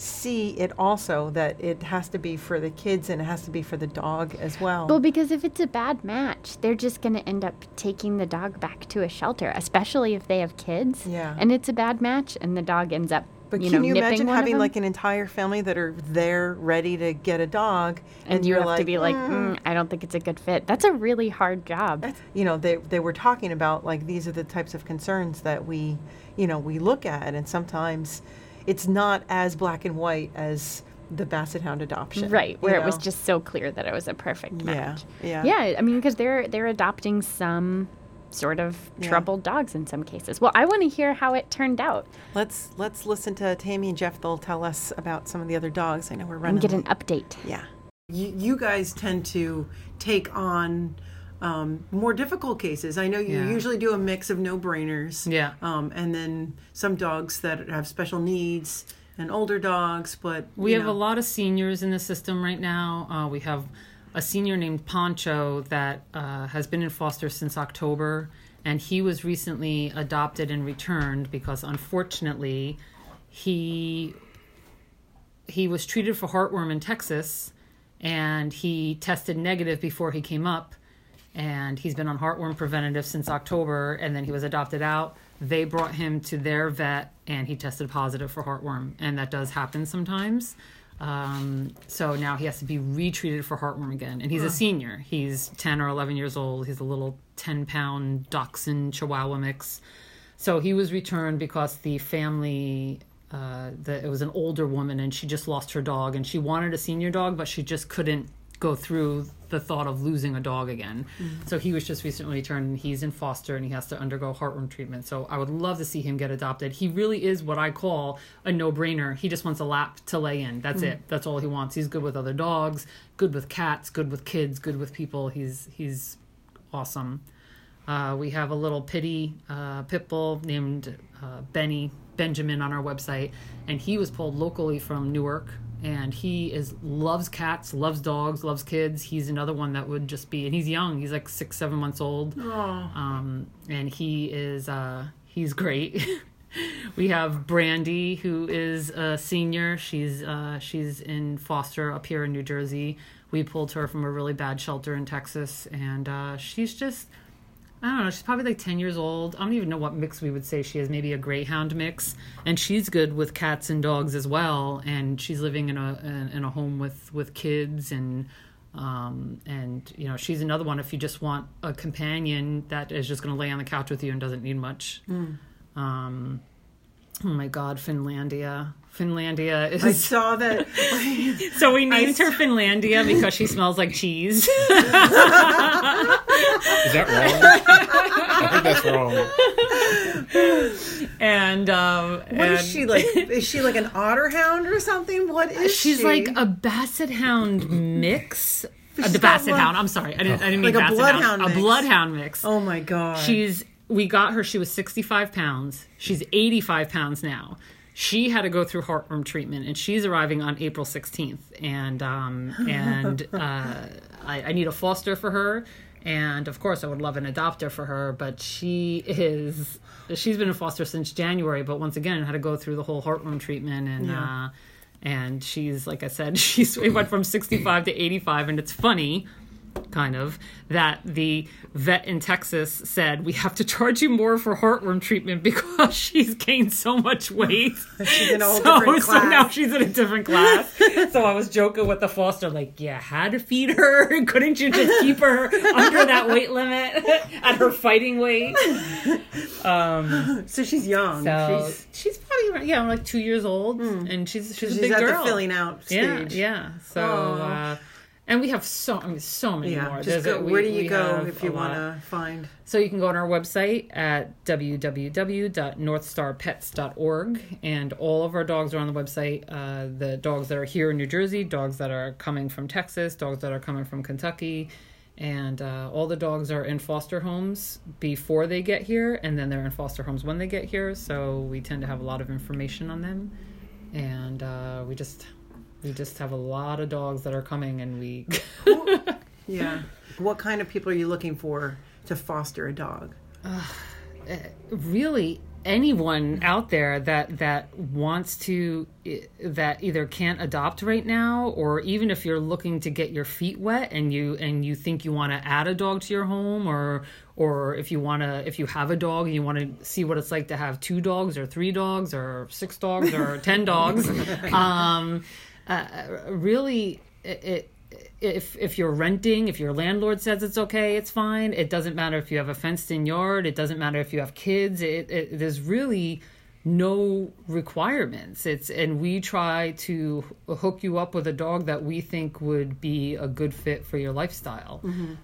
see it also that it has to be for the kids and it has to be for the dog as well.
Well, because if it's a bad match, they're just going to end up taking the dog back to a shelter, especially if they have kids.
Yeah.
And it's a bad match, and the dog ends up,
but
you
can
know,
you imagine having like an entire family that are there ready to get a dog
and, you
you're
have to be like,
"Mm."
mm, I don't think it's a good fit. That's a really hard job.
That's- you know they they were talking about like these are the types of concerns that we you know we look at and sometimes it's not as black and white as the basset hound adoption
Right, where it was just so clear that it was a perfect match.
yeah.
Yeah, yeah I mean, because they're they're adopting some sort of
Yeah.
troubled dogs in some cases. Well, I want to hear how it turned out
let's let's listen to Tammy and Jeff they'll tell us about some of the other dogs I know we're running
and get an update.
Yeah. You, you guys tend to take on um, more difficult cases. I know you
Yeah.
usually do a mix of no brainers.
Yeah.
Um, and then some dogs that have special needs and older dogs, but.
We have
know.
a lot of seniors in the system right now. Uh, we have a senior named Poncho that uh, has been in foster since October, and he was recently adopted and returned because unfortunately he he was treated for heartworm in Texas, and he tested negative before he came up, and he's been on heartworm preventative since October, and then he was adopted out. they brought him to their vet and he tested positive for heartworm, and that does happen sometimes. Um, so now he has to be retreated for heartworm again, and he's a senior. He's ten or eleven years old. He's a little ten pound dachshund Chihuahua mix. So he was returned because the family, uh, the, it was an older woman, and she just lost her dog, and she wanted a senior dog, but she just couldn't go through the thought of losing a dog again. So he was just recently returned. And he's in foster, and he has to undergo heartworm treatment. So I would love to see him get adopted. He really is what I call a no-brainer. He just wants a lap to lay in. That's it. That's all he wants. He's good with other dogs, good with cats, good with kids, good with people. He's he's awesome. Uh, we have a little pity uh, pit bull named uh, Benny Benjamin on our website, and he was pulled locally from Newark. And he is loves cats, loves dogs, loves kids. He's another one that would just be, and he's young. He's like six, seven months old. Um, and he is uh, he's great. <laughs> we have Brandy, who is a senior. She's uh, she's in foster up here in New Jersey. We pulled her from a really bad shelter in Texas, and uh, she's just I don't know. She's probably like 10 years old. I don't even know what mix we would say she is. Maybe a greyhound mix. And she's good with cats and dogs as well. And she's living in a in, a home with with kids and um and you know she's another one if you just want a companion that is just going to lay on the couch with you and doesn't need much. Um oh my god, Finlandia. Finlandia is
I saw that. <laughs>
so we named her Finlandia because she smells like cheese. <laughs>
Is that wrong? <laughs> I think that's wrong.
and um
What
and
is she like? Is she like an otter hound or something? What is she?
she's
she?
like a basset hound mix. Uh, the basset hound. I'm sorry, I didn't. I didn't mean
Like a
basset
bloodhound
hound.
mix.
A bloodhound mix.
Oh my god.
She's. We got her. She was 65 pounds. She's 85 pounds now. She had to go through heartworm treatment, and she's arriving on April 16th. And um, and <laughs> uh, I, I need a foster for her, and of course I would love an adopter for her. But she is she's been in foster since January, but once again had to go through the whole heartworm treatment and.
Yeah.
Uh, and she's like I said, <laughs> she's we went from 65 to 85, and it's funny kind of that the vet in Texas said we have to charge you more for heartworm treatment because <laughs> she's gained so much weight. <laughs>
She's in a whole
so,
different
so now she's in a different class. <laughs> so I was joking with the foster, like, yeah, had to feed her. Couldn't you just keep her under that weight limit at her fighting weight? Um,
so she's young.
so
she's,
she's, probably around- yeah, like two years old, and she's she's,
she's
a big
at
girl.
the filling out stage.
yeah. yeah.
So,
uh, and we have so I mean, so many
Yeah.
more.
Just
There's
go,
a- we-
where do you go if you want to find?
So you can go on our website at www.northstarpets.org, and all of our dogs are on the website. Uh, the dogs that are here in New Jersey, dogs that are coming from Texas, dogs that are coming from Kentucky, and uh, all the dogs are in foster homes before they get here, and then they're in foster homes when they get here. So we tend to have a lot of information on them, and uh, we just we just have a lot of dogs that are coming, and we. <laughs>
Yeah. what kind of people are you looking for to foster a dog?
Uh, eh, really anyone out there that that wants to eh, that either can't adopt right now or even if you're looking to get your feet wet and you and you think you want to add a dog to your home or or if you want to if you have a dog and you want to see what it's like to have two dogs or three dogs or six dogs or 10 dogs <laughs> um uh, really it, it if if you're renting, if your landlord says it's okay, it's fine. It doesn't matter if you have a fenced-in yard. It doesn't matter if you have kids. It, it there's really no requirements. It's and we try to hook you up with a dog that we think would be a good fit for your lifestyle.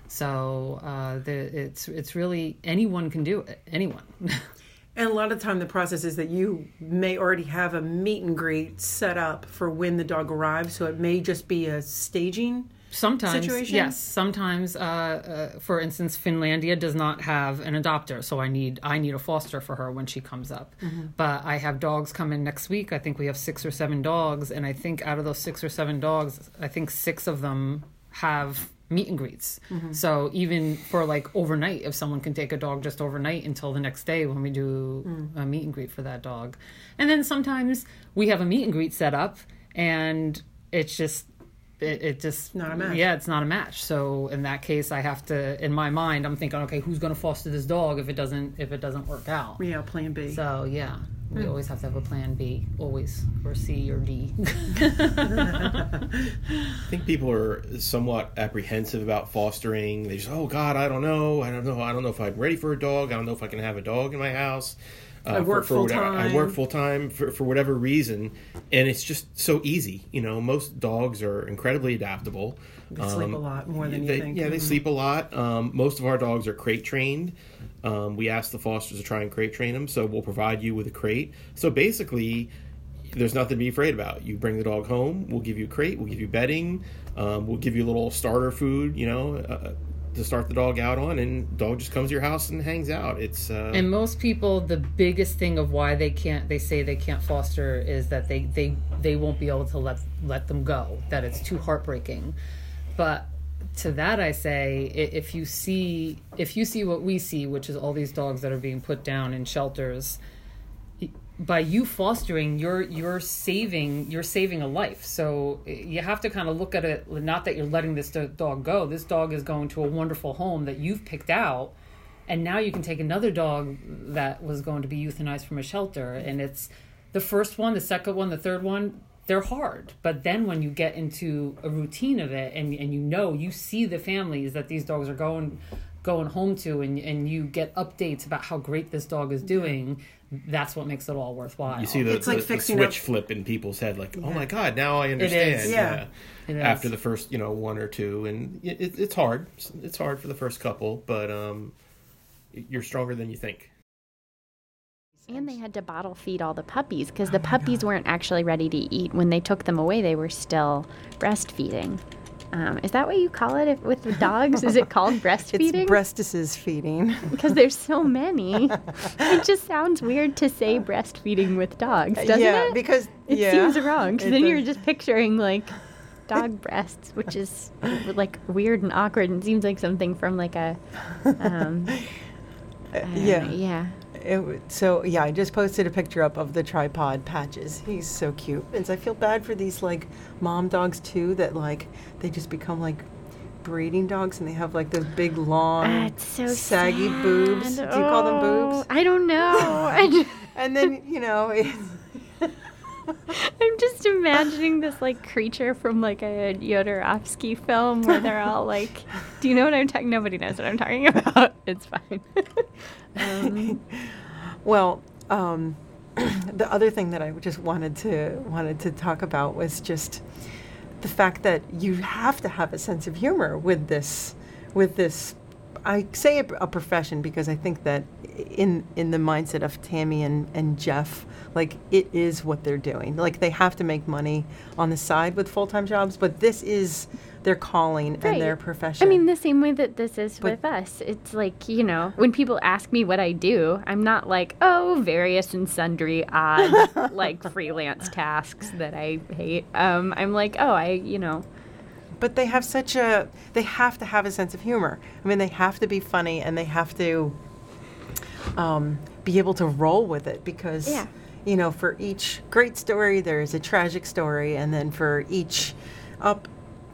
So uh, the, it's it's really anyone can do it. Anyone. <laughs>
And a lot of the time, the process is that you may already have a meet and greet set up for when the dog arrives. So it may just be a staging.
Sometimes,
situation?
yes. Sometimes, uh, uh, for instance, Finlandia does not have an adopter, so I need I need a foster for her when she comes up. But I have dogs come in next week. I think we have six or seven dogs, and I think out of those six or seven dogs, I think six of them have meet and greets. Mm-hmm. So even for like overnight, if someone can take a dog just overnight until the next day when we do mm. a meet and greet for that dog, and then sometimes we have a meet and greet set up, and it's just it, it just
Not a match.
Yeah, it's not a match. So in that case, I have to. In my mind, I'm thinking, okay, who's going to foster this dog if it doesn't if it doesn't work out?
Yeah, plan B.
So yeah, we
Hmm.
always have to have a plan B, always, or C or D. <laughs>
I think people are somewhat apprehensive about fostering. They just, oh God, I don't know, I don't know, I don't know if I'm ready for a dog. I don't know if I can have a dog in my house. Uh,
I work
whatever-
full-time.
I work full time for, for whatever reason, and it's just so easy. You know, most dogs are incredibly adaptable.
They sleep a lot more than you think.
Yeah, they sleep a lot. Um, most of our dogs are crate trained. Um, we ask the fosters to try and crate train them, so we'll provide you with a crate. So basically, there's nothing to be afraid about. You bring the dog home, we'll give you a crate, we'll give you bedding, um, we'll give you a little starter food, you know, uh, to start the dog out on, and dog just comes to your house and hangs out. It's uh,
And most people, the biggest thing of why they can't, they say they can't foster, is that they they they won't be able to let let them go. That it's too heartbreaking. But to that, I say, if you see if you see what we see, which is all these dogs that are being put down in shelters, by you fostering you're you're saving you're saving a life. So eh, you have to kind of look at it not that you're letting this dog go. This dog is going to a wonderful home that you've picked out and now you can take another dog that was going to be euthanized from a shelter and it's the first one the second one the third one they're hard. But then when you get into a routine of it and, and you know you see the families that these dogs are going going home to and, and you get updates about how great this dog is doing that's what makes it all worthwhile
you see the,
It's like
the- the switch
up-
flip in people's head, like, oh my God, now I understand.
is.
Yeah.
It is.
After the first, you know, one or two, and it, it, it's hard. It's hard for the first couple, but um, you're stronger than you think.
And they had to bottle feed all the puppies because the puppies weren't actually ready to eat. When they took them away, they were still breastfeeding. Um, is that what you call it if, with the dogs? is it called <laughs> breastfeeding?
It's breastises feeding. <laughs>
because there's so many. <laughs> it just sounds weird to say breastfeeding with dogs, doesn't it?
yeah,
it?
because
it
yeah,
seems wrong because then you're just picturing like dog breasts, which is like weird and awkward and seems like something from like a um, don't
yeah.
know, yeah.
It, so yeah, I just posted a picture up of the tripod patches. He's so cute, and I feel bad for these like mom dogs too. That like they just become like breeding dogs, and they have like those big long,
so
saggy boobs. Do you
sad.
call them
Oh,
boobs?
I don't know. <laughs>
And then you know, <laughs>
I'm just imagining this like creature from like a Jodorowsky film where they're all like, "Do you know what I'm talking?" Nobody knows what I'm talking <laughs> about. It's fine. Um, <laughs>
well, um, <clears throat> the other thing that I just wanted to wanted to talk about was just the fact that you have to have a sense of humor with this with this I say a, a profession because I think that in in the mindset of Tammy and, and Jeff, like it is what they're doing. Like they have to make money on the side with full time jobs, but this is their calling and their profession.
I mean, the same way that this is
But-
with us. It's like, you know, when people ask me what I do, I'm not like, oh, various and sundry odd, <laughs> like freelance tasks that I hate. Um, I'm like, oh, I, you know,
but they have such a they have to have a sense of humor. I mean, they have to be funny and they have to um, be able to roll with it because
Yeah.
You know, for each great story there's a tragic story, and then for each up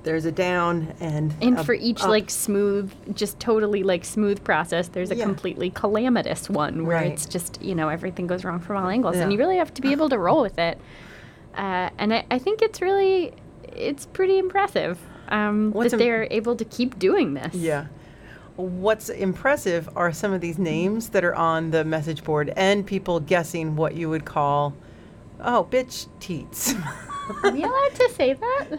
there's a down, and
and
a
for each
up.
like smooth, just totally like smooth process, there's a
Yeah.
completely calamitous one where
Right.
it's just, you know, everything goes wrong from all angles. And you really have to be able to roll with it. Uh, and I, I think it's really, it's pretty impressive um, that
im-
they're able to keep doing this.
Yeah. What's impressive are some of these names that are on the message board and people guessing what you would call, oh, bitch teats. <laughs>
Are we allowed to say that?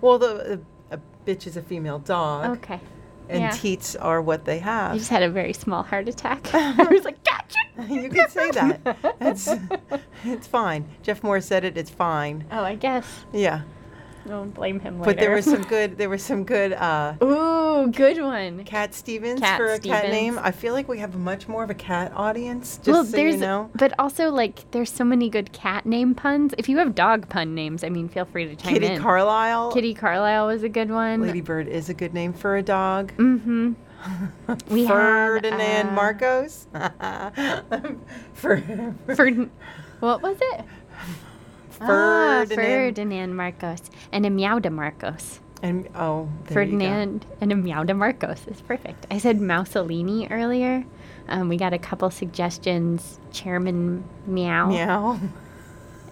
well, the a, a bitch is a female dog,
Okay.
and
yeah.
teats are what they
I
have.
just had a very small heart attack. <laughs> <laughs> I was like, gotcha.
you can say that. It's it's fine. Jeff Moore said it. It's fine.
Oh, I guess.
Yeah.
Don't blame him later.
But there was some good. There was some good. Uh,
Ooh, good one.
Cat Stevens
Cat
for a cat name. I feel like we have much more of a cat audience. Just
well,
so
there's,
you know.
but also like there's so many good cat name puns. If you have dog pun names, I mean, feel free to chime
Kitty
in.
Carlisle.
Kitty Carlisle was a good one.
Ladybird is a good name for a dog.
Mm-hmm. <laughs> We had,
Ferdinand
uh,
Marcos. <laughs> for
For what was it?
Ferdinand.
Ah, Ferdinand Marcos and a Meowda Marcos.
And oh, there you go.
Ferdinand and a Meowda Marcos is perfect. I said Mussolini earlier. Um, we got a couple suggestions. Chairman Meow.
Meow.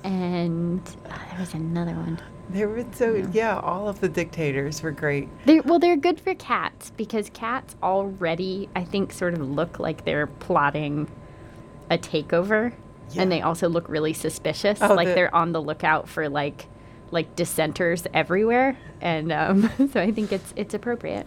And oh, there was another one.
There were so yeah. All of the dictators were great.
They're, well, they're good for cats because cats already, I think, sort of look like they're plotting a takeover,
Yeah.
and they also look really suspicious,
Oh,
like
the-
they're on the lookout for like like dissenters everywhere, and um, <laughs> so I think it's it's appropriate.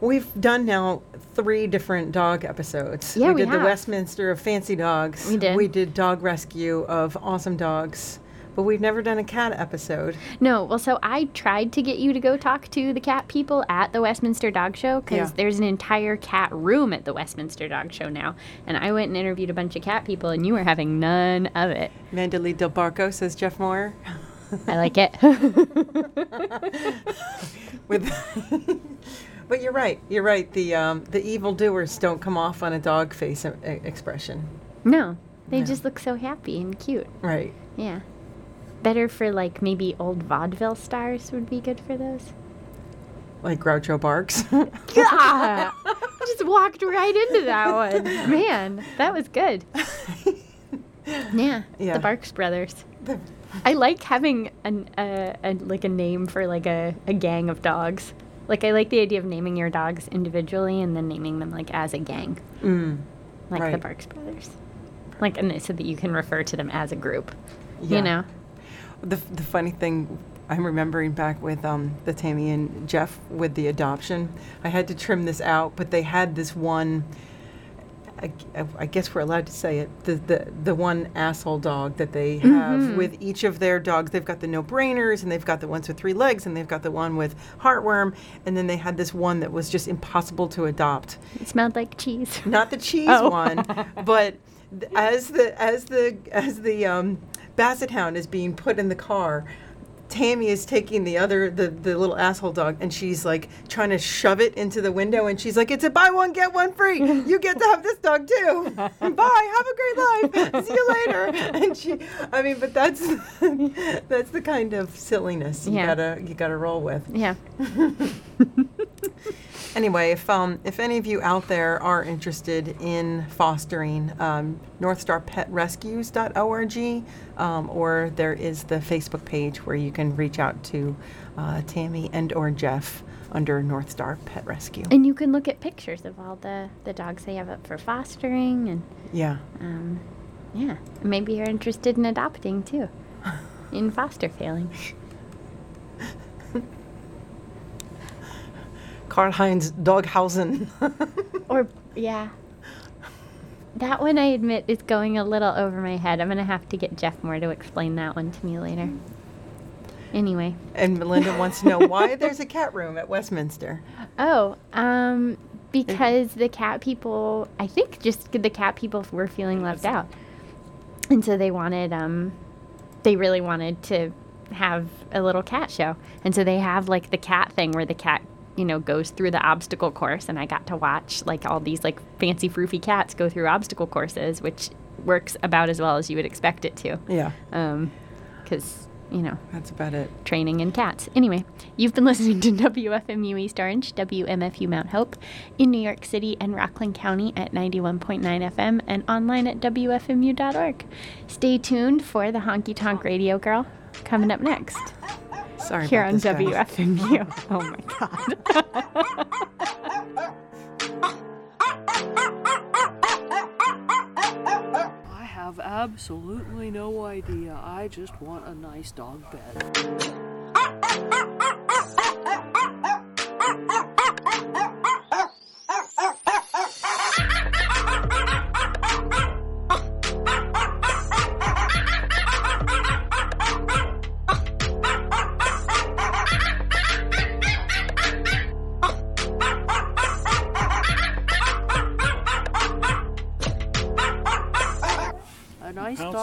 We've done now three different dog episodes.
Yeah,
we
we
did the. Westminster of Fancy Dogs.
We did.
We did Dog Rescue of Awesome Dogs, but we've never done a cat episode.
No, well, so I tried to get you to go talk to the cat people at the Westminster Dog Show because
Yeah.
there's an entire cat room at the Westminster Dog Show now, and I went and interviewed a bunch of cat people, and you were having none of it.
Mandalit Del Barco says Jeff Moore. <laughs>
I like it. <laughs>
With, <laughs> but you're right. You're right. The um, the evildoers don't come off on a dog face e- expression.
no, they
No.
just look so happy and cute.
Right.
Yeah. Better for like maybe old vaudeville stars would be good for those.
Like Groucho Barks. <laughs>
Yeah, just walked right into that one. Man, that was good. Yeah, <laughs>
Yeah.
the Barks brothers. I like having an uh, a, like a name for like a, a gang of dogs. Like I like the idea of naming your dogs individually and then naming them like as a gang,
mm.
like the Barks brothers. Like and so that you can refer to them as a group.
Yeah.
You know.
The, the funny thing I'm remembering back with um, the Tammy and Jeff with the adoption, I had to trim this out, but they had this one. I, I guess we're allowed to say it. The, the the one asshole dog that they have with each of their dogs. They've got the no brainers, and they've got the ones with three legs, and they've got the one with heartworm, and then they had this one that was just impossible to adopt.
It smelled like cheese.
Not the cheese <laughs>
Oh.
one, but th- <laughs> as the as the as the um, basset hound is being put in the car, Tammy is taking the other the the little asshole dog, and she's like trying to shove it into the window, and she's like, "It's a buy one get one free. <laughs> You get to have this dog too. Bye. Have a great life. See you later." <laughs> And she, I mean, but that's <laughs> that's the kind of silliness you
Yeah.
gotta you gotta roll with.
Yeah.
Anyway, if um, if any of you out there are interested in fostering, um, NorthstarPetRescues.org, um, or there is the Facebook page where you can reach out to uh, Tammy and or Jeff under North Star Pet Rescue.
And you can look at pictures of all the, the dogs they have up for fostering and
Yeah,
um, yeah. Maybe you're interested in adopting too. <laughs> In foster failing.
Karl Heinz Doghausen. <laughs>
Or yeah. That one I admit is going a little over my head. I'm gonna have to get Jeff Moore to explain that one to me later. Anyway.
and Melinda wants to know <laughs> why there's a cat room at Westminster.
Oh, um, because the cat people, I think just the cat people were feeling left out. And so they wanted, um, they really wanted to have a little cat show. And so they have like the cat thing where the cat, you know, goes through the obstacle course. And I got to watch like all these like fancy froofy cats go through obstacle courses, which works about as well as you would expect it to.
Yeah,
Um, cause, you know,
that's about it.
training in cats. Anyway, you've been <laughs> listening to WFMU East Orange, WMFU Mount Hope in New York City and Rockland County at 91.9 FM and online at WFMU.org. Stay tuned for the Honky Tonk Radio Girl coming up next
Sorry
here on
this.
WFMU. <laughs> Oh my God.
I have absolutely no idea. I just want a nice dog bed.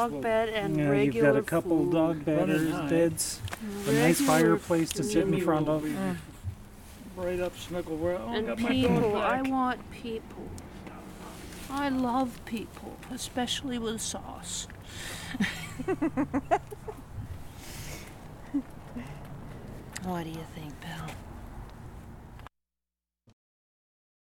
Dog bed and
Yeah, you've got a couple
food.
dog bedders,
high.
beds, a nice
Regular
fireplace to sit in
Jimmy
front
will
of.
be Right up, snuggle. Where oh, I
And
got my
people.
dog
I
back.
want people.
I love people, especially with sauce. <laughs> what do you think, pal?